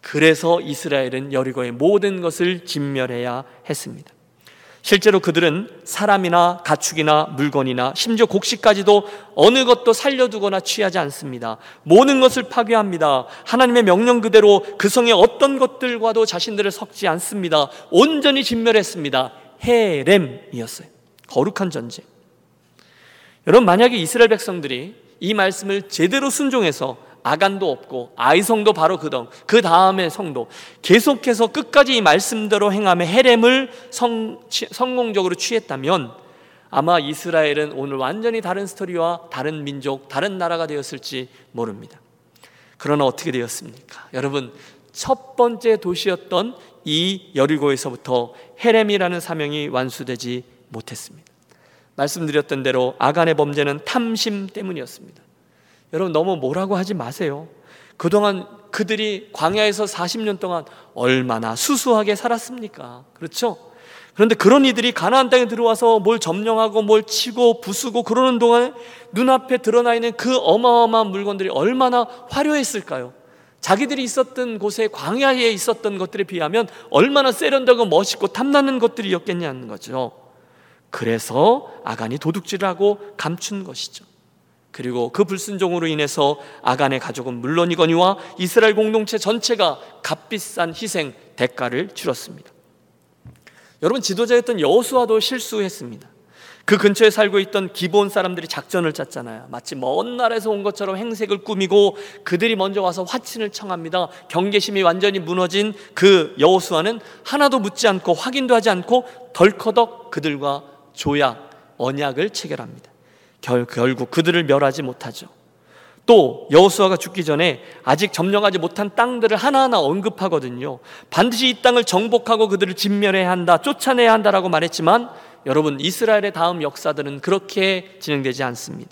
그래서 이스라엘은 여리고의 모든 것을 진멸해야 했습니다. 실제로 그들은 사람이나 가축이나 물건이나 심지어 곡식까지도 어느 것도 살려두거나 취하지 않습니다. 모든 것을 파괴합니다. 하나님의 명령 그대로 그 성의 어떤 것들과도 자신들을 섞지 않습니다. 온전히 진멸했습니다. 헤렘이었어요. 거룩한 전쟁. 여러분 만약에 이스라엘 백성들이 이 말씀을 제대로 순종해서 아간도 없고 아이성도 바로 그동 그 다음에 성도 계속해서 끝까지 이 말씀대로 행함에 헤렘을 성, 성공적으로 취했다면 아마 이스라엘은 오늘 완전히 다른 스토리와 다른 민족, 다른 나라가 되었을지 모릅니다. 그러나 어떻게 되었습니까? 여러분 첫 번째 도시였던 이 여리고에서부터 헤렘이라는 사명이 완수되지 못했습니다. 말씀드렸던 대로 아간의 범죄는 탐심 때문이었습니다. 여러분 너무 뭐라고 하지 마세요. 그동안 그들이 광야에서 40년 동안 얼마나 수수하게 살았습니까? 그렇죠? 그런데 그런 이들이 가나안 땅에 들어와서 뭘 점령하고 뭘 치고 부수고 그러는 동안에 눈앞에 드러나 있는 그 어마어마한 물건들이 얼마나 화려했을까요? 자기들이 있었던 곳에 광야에 있었던 것들에 비하면 얼마나 세련되고 멋있고 탐나는 것들이었겠냐는 거죠. 그래서 아간이 도둑질을 하고 감춘 것이죠. 그리고 그 불순종으로 인해서 아간의 가족은 물론이거니와 이스라엘 공동체 전체가 값비싼 희생 대가를 치렀습니다. 여러분 지도자였던 여호수아도 실수했습니다. 그 근처에 살고 있던 기본 사람들이 작전을 짰잖아요. 마치 먼 나라에서 온 것처럼 행색을 꾸미고 그들이 먼저 와서 화친을 청합니다. 경계심이 완전히 무너진 그 여호수아는 하나도 묻지 않고 확인도 하지 않고 덜커덕 그들과 조약 언약을 체결합니다. 결, 결국 그들을 멸하지 못하죠. 또 여호수아가 죽기 전에 아직 점령하지 못한 땅들을 하나하나 언급하거든요. 반드시 이 땅을 정복하고 그들을 진멸해야 한다, 쫓아내야 한다라고 말했지만 여러분 이스라엘의 다음 역사들은 그렇게 진행되지 않습니다.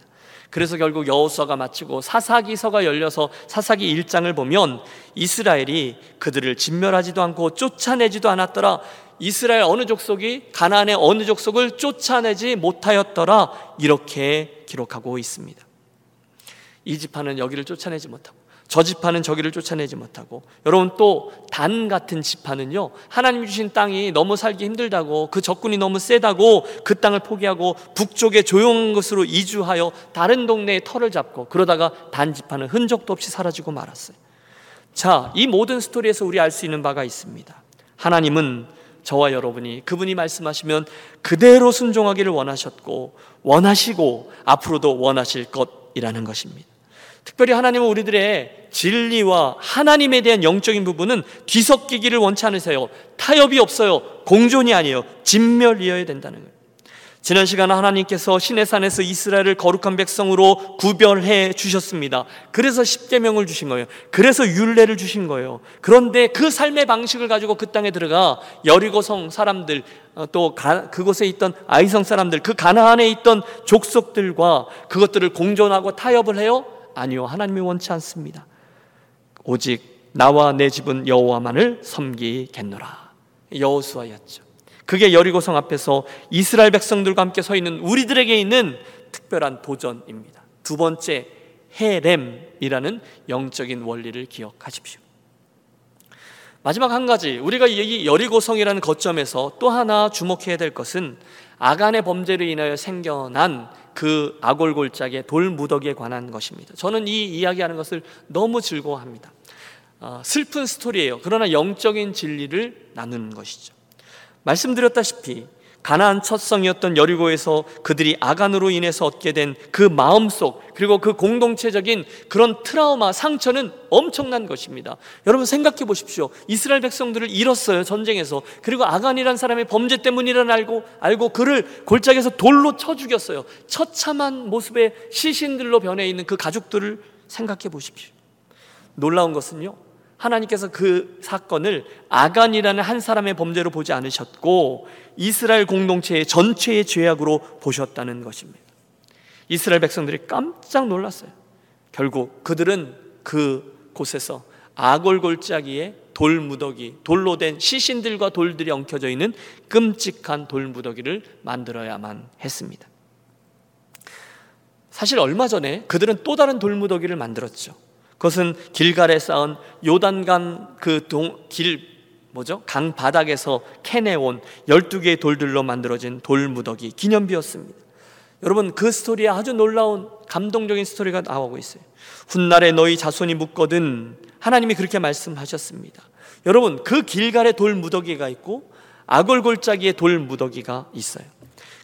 그래서 결국 여호수아가 마치고 사사기서가 열려서 사사기 1장을 보면 이스라엘이 그들을 진멸하지도 않고 쫓아내지도 않았더라. 이스라엘 어느 족속이 가나안의 어느 족속을 쫓아내지 못하였더라. 이렇게 기록하고 있습니다. 이 지파는 여기를 쫓아내지 못하고 저 지파는 저기를 쫓아내지 못하고 여러분 또 단 같은 지파는요 하나님 주신 땅이 너무 살기 힘들다고 그 적군이 너무 세다고 그 땅을 포기하고 북쪽에 조용한 곳으로 이주하여 다른 동네에 터를 잡고 그러다가 단 지파는 흔적도 없이 사라지고 말았어요. 자, 이 모든 스토리에서 우리 알 수 있는 바가 있습니다. 하나님은 저와 여러분이 그분이 말씀하시면 그대로 순종하기를 원하셨고 원하시고 앞으로도 원하실 것이라는 것입니다. 특별히 하나님은 우리들의 진리와 하나님에 대한 영적인 부분은 뒤섞이기를 원치 않으세요. 타협이 없어요. 공존이 아니에요. 진멸이어야 된다는 거예요. 지난 시간 하나님께서 신의 산에서 이스라엘을 거룩한 백성으로 구별해 주셨습니다. 그래서 십계명을 주신 거예요. 그래서 율례를 주신 거예요. 그런데 그 삶의 방식을 가지고 그 땅에 들어가 여리고성 사람들 어, 또 그곳에 있던 아이성 사람들 그 가나안에 있던 족속들과 그것들을 공존하고 타협을 해요. 아니요. 하나님이 원치 않습니다. 오직 나와 내 집은 여호와만을 섬기겠노라. 여호수아였죠. 그게 여리고성 앞에서 이스라엘 백성들과 함께 서 있는 우리들에게 있는 특별한 도전입니다. 두 번째 헤렘이라는 영적인 원리를 기억하십시오. 마지막 한 가지 우리가 이 여리고성이라는 거점에서 또 하나 주목해야 될 것은 아간의 범죄로 인하여 생겨난 그 아골골짝의 돌무더기에 관한 것입니다. 저는 이 이야기하는 것을 너무 즐거워합니다. 어, 슬픈 스토리예요. 그러나 영적인 진리를 나누는 것이죠. 말씀드렸다시피 가나안 첫 성이었던 여리고에서 그들이 아간으로 인해서 얻게 된 그 마음속 그리고 그 공동체적인 그런 트라우마 상처는 엄청난 것입니다. 여러분 생각해 보십시오. 이스라엘 백성들을 잃었어요 전쟁에서 그리고 아간이란 사람의 범죄 때문이란 알고 알고 그를 골짜기에서 돌로 쳐 죽였어요. 처참한 모습의 시신들로 변해 있는 그 가족들을 생각해 보십시오. 놀라운 것은요. 하나님께서 그 사건을 아간이라는 한 사람의 범죄로 보지 않으셨고 이스라엘 공동체의 전체의 죄악으로 보셨다는 것입니다. 이스라엘 백성들이 깜짝 놀랐어요. 결국 그들은 그 곳에서 아골골짜기에 돌 무더기, 돌로 된 시신들과 돌들이 엉켜져 있는 끔찍한 돌 무더기를 만들어야만 했습니다. 사실 얼마 전에 그들은 또 다른 돌 무더기를 만들었죠. 그것은 길갈에 쌓은 요단강 그길 뭐죠? 강 바닥에서 캐내온 12개의 돌들로 만들어진 돌무더기 기념비였습니다. 여러분 그 스토리에 아주 놀라운 감동적인 스토리가 나오고 있어요. 훗날에 너희 자손이 묻거든 하나님이 그렇게 말씀하셨습니다. 여러분 그 길갈에 돌 무더기가 있고 아골골짜기에 돌 무더기가 있어요.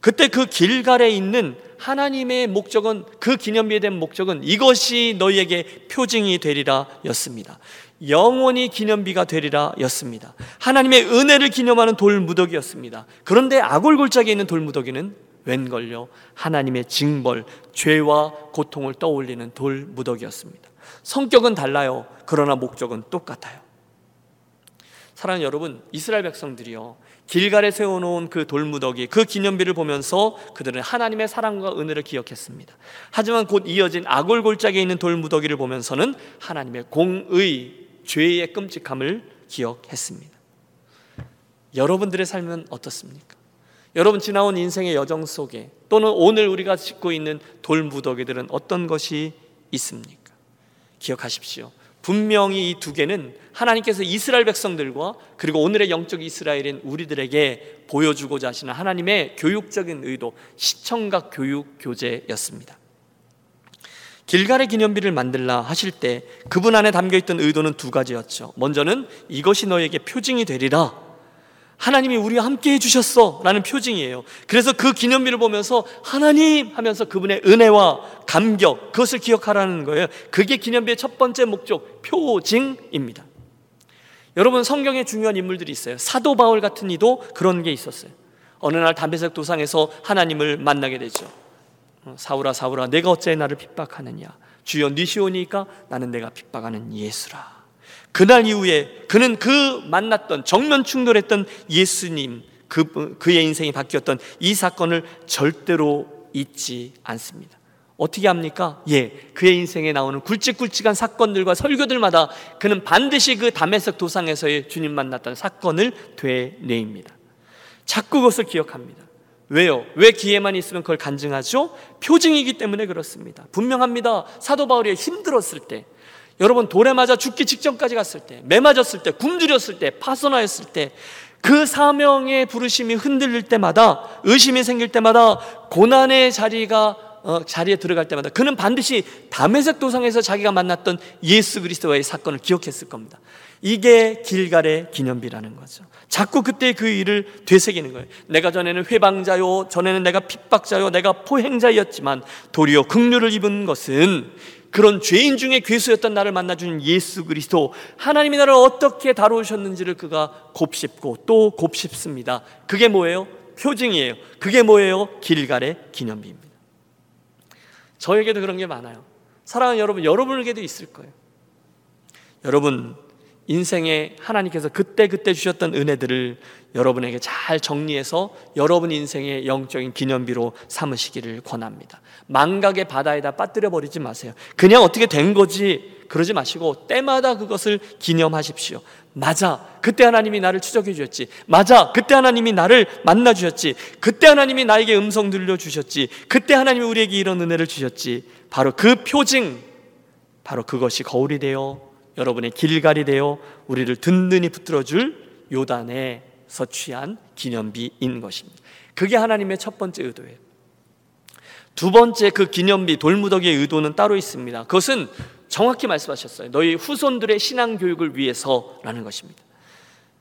그때 그 길갈에 있는 하나님의 목적은 그 기념비에 대한 목적은 이것이 너희에게 표징이 되리라 였습니다. 영원히 기념비가 되리라 였습니다. 하나님의 은혜를 기념하는 돌무더기였습니다. 그런데 아골골짜기에 있는 돌무더기는 웬걸요? 하나님의 징벌, 죄와 고통을 떠올리는 돌무더기였습니다. 성격은 달라요. 그러나 목적은 똑같아요. 사랑하는 여러분, 이스라엘 백성들이요. 길갈에 세워놓은 그 돌무더기, 그 기념비를 보면서 그들은 하나님의 사랑과 은혜를 기억했습니다. 하지만 곧 이어진 아골골짜기에 있는 돌무더기를 보면서는 하나님의 공의, 죄의 끔찍함을 기억했습니다. 여러분들의 삶은 어떻습니까? 여러분 지나온 인생의 여정 속에 또는 오늘 우리가 짓고 있는 돌무더기들은 어떤 것이 있습니까? 기억하십시오. 분명히 이 두 개는 하나님께서 이스라엘 백성들과 그리고 오늘의 영적 이스라엘인 우리들에게 보여주고자 하시는 하나님의 교육적인 의도, 시청각 교육 교재였습니다. 길갈의 기념비를 만들라 하실 때 그분 안에 담겨 있던 의도는 두 가지였죠. 먼저는 이것이 너에게 표징이 되리라. 하나님이 우리와 함께 해주셨어 라는 표징이에요. 그래서 그 기념비를 보면서 하나님 하면서 그분의 은혜와 감격, 그것을 기억하라는 거예요. 그게 기념비의 첫 번째 목적, 표징입니다. 여러분, 성경에 중요한 인물들이 있어요. 사도 바울 같은 이도 그런 게 있었어요. 어느 날 담배색 도상에서 하나님을 만나게 되죠. 어, 사울아, 사울아, 내가 어째 나를 핍박하느냐? 주여, 니시오니까 나는 내가 핍박하는 예수라. 그날 이후에 그는 그 만났던 정면 충돌했던 예수님 그, 그의 인생이 바뀌었던 이 사건을 절대로 잊지 않습니다. 어떻게 합니까? 예, 그의 인생에 나오는 굵직굵직한 사건들과 설교들마다 그는 반드시 그 담에색 도상에서의 주님 만났던 사건을 되뇌입니다. 자꾸 그것을 기억합니다. 왜요? 왜 기회만 있으면 그걸 간증하죠? 표징이기 때문에 그렇습니다. 분명합니다. 사도 바울이 힘들었을 때, 여러분 돌에 맞아 죽기 직전까지 갔을 때, 매 맞았을 때, 굶주렸을 때, 파선하였을 때, 그 사명의 부르심이 흔들릴 때마다, 의심이 생길 때마다, 고난의 자리가 어, 자리에 들어갈 때마다 그는 반드시 담에색 도상에서 자기가 만났던 예수 그리스도와의 사건을 기억했을 겁니다. 이게 길갈의 기념비라는 거죠. 자꾸 그때 그 일을 되새기는 거예요. 내가 전에는 회방자요, 전에는 내가 핍박자요, 내가 포행자였지만 도리어 극류를 입은 것은 그런 죄인 중에 괴수였던 나를 만나주는 예수 그리스도 하나님이 나를 어떻게 다루셨는지를 그가 곱씹고 또 곱씹습니다. 그게 뭐예요? 표징이에요. 그게 뭐예요? 길갈의 기념비입니다. 저에게도 그런 게 많아요. 사랑하는 여러분, 여러분에게도 있을 거예요. 여러분 인생에 하나님께서 그때 그때 주셨던 은혜들을 여러분에게 잘 정리해서 여러분 인생의 영적인 기념비로 삼으시기를 권합니다. 망각의 바다에다 빠뜨려 버리지 마세요. 그냥 어떻게 된 거지 그러지 마시고 때마다 그것을 기념하십시오. 맞아. 그때 하나님이 나를 추적해 주셨지. 맞아. 그때 하나님이 나를 만나 주셨지. 그때 하나님이 나에게 음성 들려 주셨지. 그때 하나님이 우리에게 이런 은혜를 주셨지. 바로 그 표징 바로 그것이 거울이 되어 여러분의 길갈이 되어 우리를 든든히 붙들어 줄 요단에서 취한 기념비인 것입니다. 그게 하나님의 첫 번째 의도예요. 두 번째 그 기념비 돌무더기의 의도는 따로 있습니다. 그것은 정확히 말씀하셨어요. 너희 후손들의 신앙 교육을 위해서라는 것입니다.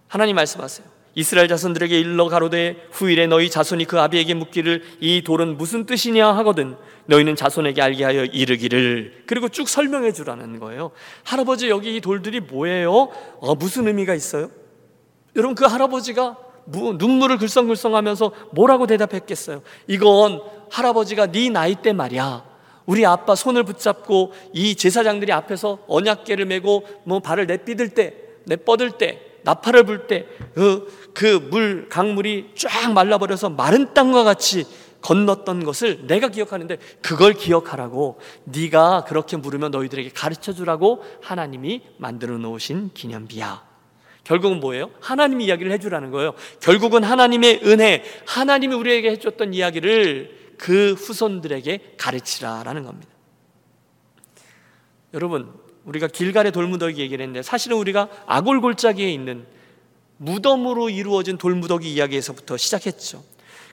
하나님 말씀하세요. 이스라엘 자손들에게 일러 가로되 후일에 너희 자손이 그 아비에게 묻기를 이 돌은 무슨 뜻이냐 하거든 너희는 자손에게 알게 하여 이르기를 그리고 쭉 설명해 주라는 거예요. 할아버지 여기 이 돌들이 뭐예요? 어, 무슨 의미가 있어요? 여러분 그 할아버지가 눈물을 글썽글썽하면서 뭐라고 대답했겠어요? 이건 할아버지가 네 나이 때 말이야. 우리 아빠 손을 붙잡고 이 제사장들이 앞에서 언약계를 메고 뭐 발을 내삐들 때, 내뻗을 때, 나팔을 불 때 그물 그 강물이 쫙 말라버려서 마른 땅과 같이 건넜던 것을 내가 기억하는데 그걸 기억하라고 네가 그렇게 물으면 너희들에게 가르쳐 주라고 하나님이 만들어 놓으신 기념비야. 결국은 뭐예요? 하나님 이야기를 해주라는 거예요. 결국은 하나님의 은혜, 하나님이 우리에게 해줬던 이야기를 그 후손들에게 가르치라라는 겁니다. 여러분, 우리가 길갈의 돌무더기 얘기를 했는데 사실은 우리가 아골골짜기에 있는 무덤으로 이루어진 돌무더기 이야기에서부터 시작했죠.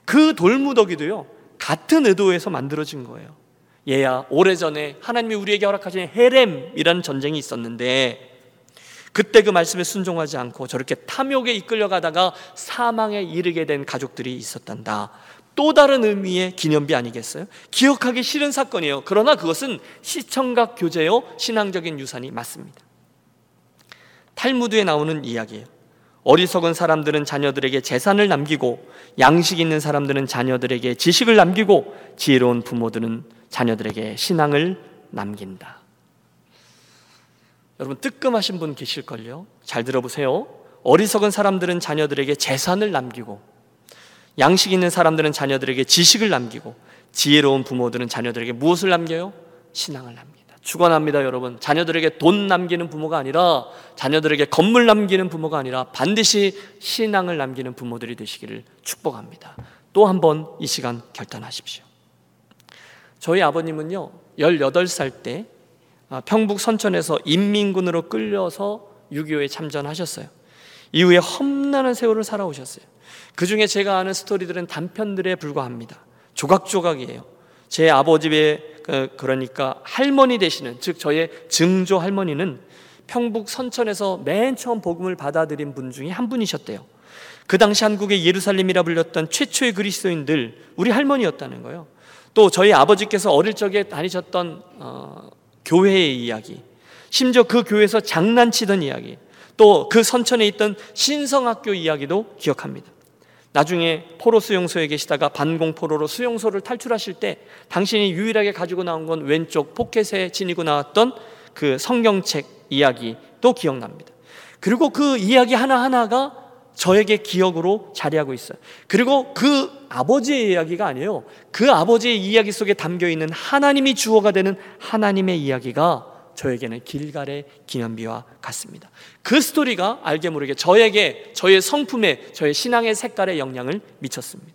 그 돌무더기도요, 같은 의도에서 만들어진 거예요. 얘야, 오래전에 하나님이 우리에게 허락하신 헤렘이라는 전쟁이 있었는데 그때 그 말씀에 순종하지 않고 저렇게 탐욕에 이끌려가다가 사망에 이르게 된 가족들이 있었단다. 또 다른 의미의 기념비 아니겠어요? 기억하기 싫은 사건이에요. 그러나 그것은 시청각 교제요 신앙적인 유산이 맞습니다. 탈무드에 나오는 이야기예요. 어리석은 사람들은 자녀들에게 재산을 남기고 양식 있는 사람들은 자녀들에게 지식을 남기고 지혜로운 부모들은 자녀들에게 신앙을 남긴다. 여러분 뜨끔하신 분 계실걸요? 잘 들어보세요. 어리석은 사람들은 자녀들에게 재산을 남기고 양식 있는 사람들은 자녀들에게 지식을 남기고 지혜로운 부모들은 자녀들에게 무엇을 남겨요? 신앙을 남깁니다. 축원합니다, 여러분. 자녀들에게 돈 남기는 부모가 아니라 자녀들에게 건물 남기는 부모가 아니라 반드시 신앙을 남기는 부모들이 되시기를 축복합니다. 또 한 번 이 시간 결단하십시오. 저희 아버님은요. 18살 때 아, 평북 선천에서 인민군으로 끌려서 6.25에 참전하셨어요. 이후에 험난한 세월을 살아오셨어요. 그 중에 제가 아는 스토리들은 단편들에 불과합니다. 조각조각이에요. 제 아버지의 그, 그러니까 할머니 되시는 즉 저의 증조 할머니는 평북 선천에서 맨 처음 복음을 받아들인 분 중에 한 분이셨대요. 그 당시 한국의 예루살렘이라 불렸던 최초의 그리스도인들 우리 할머니였다는 거예요. 또 저희 아버지께서 어릴 적에 다니셨던 어, 교회의 이야기, 심지어 그 교회에서 장난치던 이야기, 또 그 선천에 있던 신성학교 이야기도 기억합니다. 나중에 포로 수용소에 계시다가 반공포로로 수용소를 탈출하실 때 당신이 유일하게 가지고 나온 건 왼쪽 포켓에 지니고 나왔던 그 성경책 이야기도 기억납니다. 그리고 그 이야기 하나하나가 저에게 기억으로 자리하고 있어요. 그리고 그 아버지의 이야기가 아니에요. 그 아버지의 이야기 속에 담겨 있는 하나님이 주어가 되는 하나님의 이야기가 저에게는 길갈의 기념비와 같습니다. 그 스토리가 알게 모르게 저에게 저의 성품에 저의 신앙의 색깔에 영향을 미쳤습니다.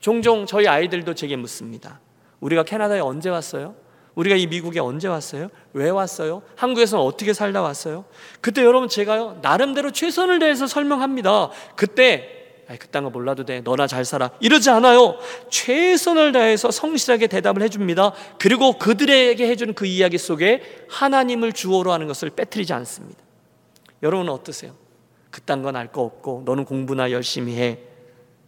종종 저희 아이들도 제게 묻습니다. 우리가 캐나다에 언제 왔어요? 우리가 이 미국에 언제 왔어요? 왜 왔어요? 한국에서는 어떻게 살다 왔어요? 그때 여러분 제가요 나름대로 최선을 다해서 설명합니다. 그때 그딴 거 몰라도 돼. 너나 잘 살아. 이러지 않아요. 최선을 다해서 성실하게 대답을 해줍니다. 그리고 그들에게 해주는 그 이야기 속에 하나님을 주어로 하는 것을 빼뜨리지 않습니다. 여러분은 어떠세요? 그딴 건 알 거 없고 너는 공부나 열심히 해.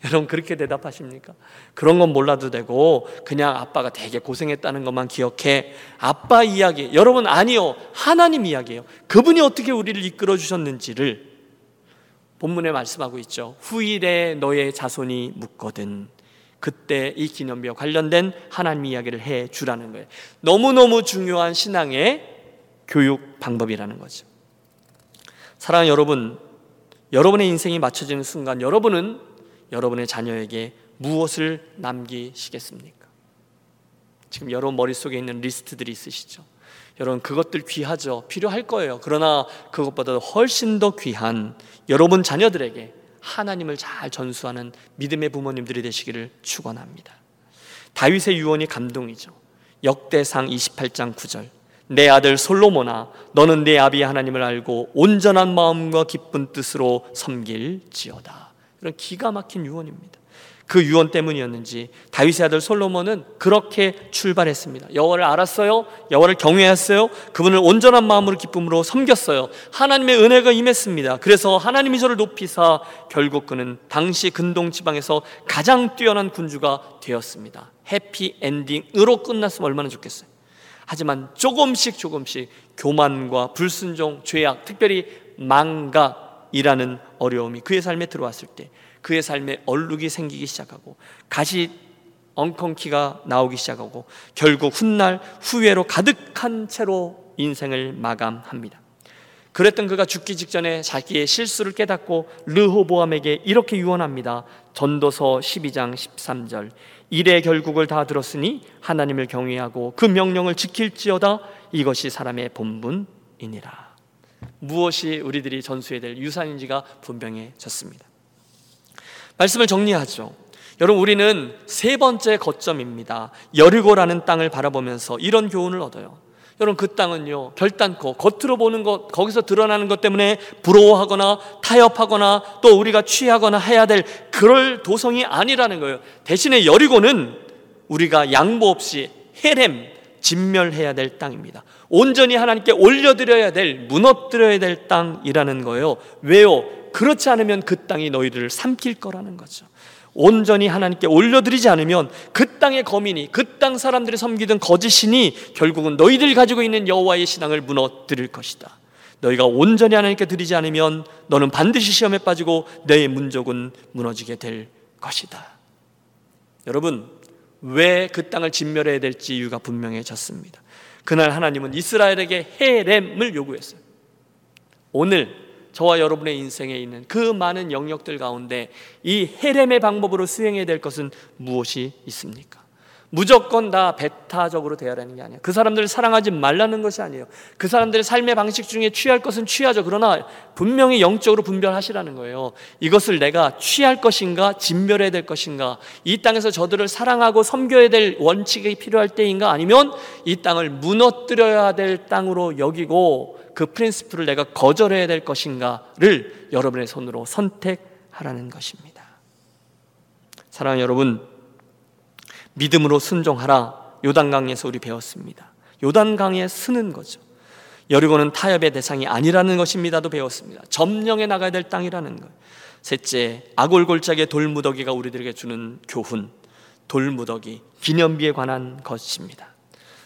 여러분 그렇게 대답하십니까? 그런 건 몰라도 되고 그냥 아빠가 되게 고생했다는 것만 기억해. 아빠 이야기. 여러분 아니요. 하나님 이야기예요. 그분이 어떻게 우리를 이끌어 주셨는지를 본문에 말씀하고 있죠. 후일에 너의 자손이 묻거든. 그때 이 기념비와 관련된 하나님 이야기를 해 주라는 거예요. 너무너무 중요한 신앙의 교육 방법이라는 거죠. 사랑하는 여러분, 여러분의 인생이 맞춰지는 순간 여러분은 여러분의 자녀에게 무엇을 남기시겠습니까? 지금 여러분 머릿속에 있는 리스트들이 있으시죠? 여러분 그것들 귀하죠. 필요할 거예요. 그러나 그것보다 훨씬 더 귀한 여러분 자녀들에게 하나님을 잘 전수하는 믿음의 부모님들이 되시기를 축원합니다. 다윗의 유언이 감동이죠. 역대상 28장 9절. 내 아들 솔로몬아 너는 내 아비 하나님을 알고 온전한 마음과 기쁜 뜻으로 섬길지어다. 이런 기가 막힌 유언입니다. 그 유언 때문이었는지 다윗의 아들 솔로몬은 그렇게 출발했습니다. 여호와를 알았어요. 여호와를 경외했어요. 그분을 온전한 마음으로 기쁨으로 섬겼어요. 하나님의 은혜가 임했습니다. 그래서 하나님이 저를 높이사 결국 그는 당시 근동 지방에서 가장 뛰어난 군주가 되었습니다. 해피 엔딩으로 끝났으면 얼마나 좋겠어요. 하지만 조금씩 조금씩 교만과 불순종, 죄악, 특별히 망각이라는 어려움이 그의 삶에 들어왔을 때 그의 삶에 얼룩이 생기기 시작하고 가시 엉컹키가 나오기 시작하고 결국 훗날 후회로 가득한 채로 인생을 마감합니다. 그랬던 그가 죽기 직전에 자기의 실수를 깨닫고 르호보암에게 이렇게 유언합니다. 전도서 12장 13절. 일의 결국을 다 들었으니 하나님을 경외하고 그 명령을 지킬지어다 이것이 사람의 본분이니라. 무엇이 우리들이 전수해야 될 유산인지가 분명해졌습니다. 말씀을 정리하죠. 여러분 우리는 세 번째 거점입니다. 여리고라는 땅을 바라보면서 이런 교훈을 얻어요. 여러분 그 땅은요 결단코 겉으로 보는 것 거기서 드러나는 것 때문에 부러워하거나 타협하거나 또 우리가 취하거나 해야 될 그럴 도성이 아니라는 거예요. 대신에 여리고는 우리가 양보 없이 헤렘 진멸해야 될 땅입니다. 온전히 하나님께 올려드려야 될 무너뜨려야 될 땅이라는 거예요. 왜요? 그렇지 않으면 그 땅이 너희들을 삼킬 거라는 거죠. 온전히 하나님께 올려드리지 않으면 그 땅의 거민이 그 땅 사람들이 섬기던 거짓신이 결국은 너희들 가지고 있는 여호와의 신앙을 무너뜨릴 것이다. 너희가 온전히 하나님께 드리지 않으면 너는 반드시 시험에 빠지고 내 문족은 무너지게 될 것이다. 여러분 왜 그 땅을 진멸해야 될지 이유가 분명해졌습니다. 그날 하나님은 이스라엘에게 헤렘을 요구했어요. 오늘 저와 여러분의 인생에 있는 그 많은 영역들 가운데 이 헤렘의 방법으로 수행해야 될 것은 무엇이 있습니까? 무조건 다 배타적으로 대하라는 게 아니에요. 그 사람들을 사랑하지 말라는 것이 아니에요. 그 사람들의 삶의 방식 중에 취할 것은 취하죠. 그러나 분명히 영적으로 분별하시라는 거예요. 이것을 내가 취할 것인가, 진멸해야 될 것인가, 이 땅에서 저들을 사랑하고 섬겨야 될 원칙이 필요할 때인가, 아니면 이 땅을 무너뜨려야 될 땅으로 여기고 그 프린스플을 내가 거절해야 될 것인가를 여러분의 손으로 선택하라는 것입니다. 사랑하는 여러분, 믿음으로 순종하라. 요단강에서 우리 배웠습니다. 요단강에 쓰는 거죠. 여리고는 타협의 대상이 아니라는 것입니다도 배웠습니다. 점령해 나가야 될 땅이라는 것. 셋째, 아골골짜기의 돌무더기가 우리들에게 주는 교훈, 돌무더기, 기념비에 관한 것입니다.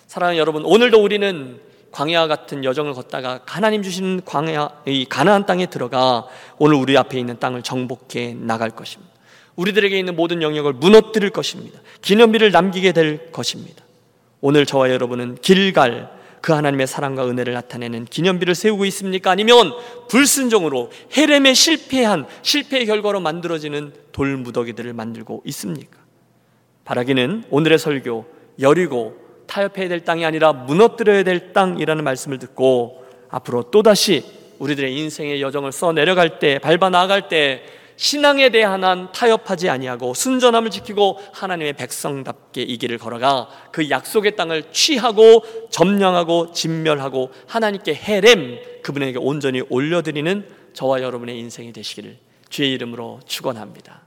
사랑하는 여러분, 오늘도 우리는 광야 같은 여정을 걷다가 하나님 주시는 광야 이 가나안 땅에 들어가 오늘 우리 앞에 있는 땅을 정복해 나갈 것입니다. 우리들에게 있는 모든 영역을 무너뜨릴 것입니다. 기념비를 남기게 될 것입니다. 오늘 저와 여러분은 길갈 그 하나님의 사랑과 은혜를 나타내는 기념비를 세우고 있습니까? 아니면 불순종으로 헤렘에 실패한 실패의 결과로 만들어지는 돌무더기들을 만들고 있습니까? 바라기는 오늘의 설교 여리고 타협해야 될 땅이 아니라 무너뜨려야 될 땅이라는 말씀을 듣고 앞으로 또다시 우리들의 인생의 여정을 써 내려갈 때 밟아 나아갈 때 신앙에 대한 타협하지 아니하고 순전함을 지키고 하나님의 백성답게 이 길을 걸어가 그 약속의 땅을 취하고 점령하고 진멸하고 하나님께 헤렘 그분에게 온전히 올려드리는 저와 여러분의 인생이 되시기를 주의 이름으로 축원합니다.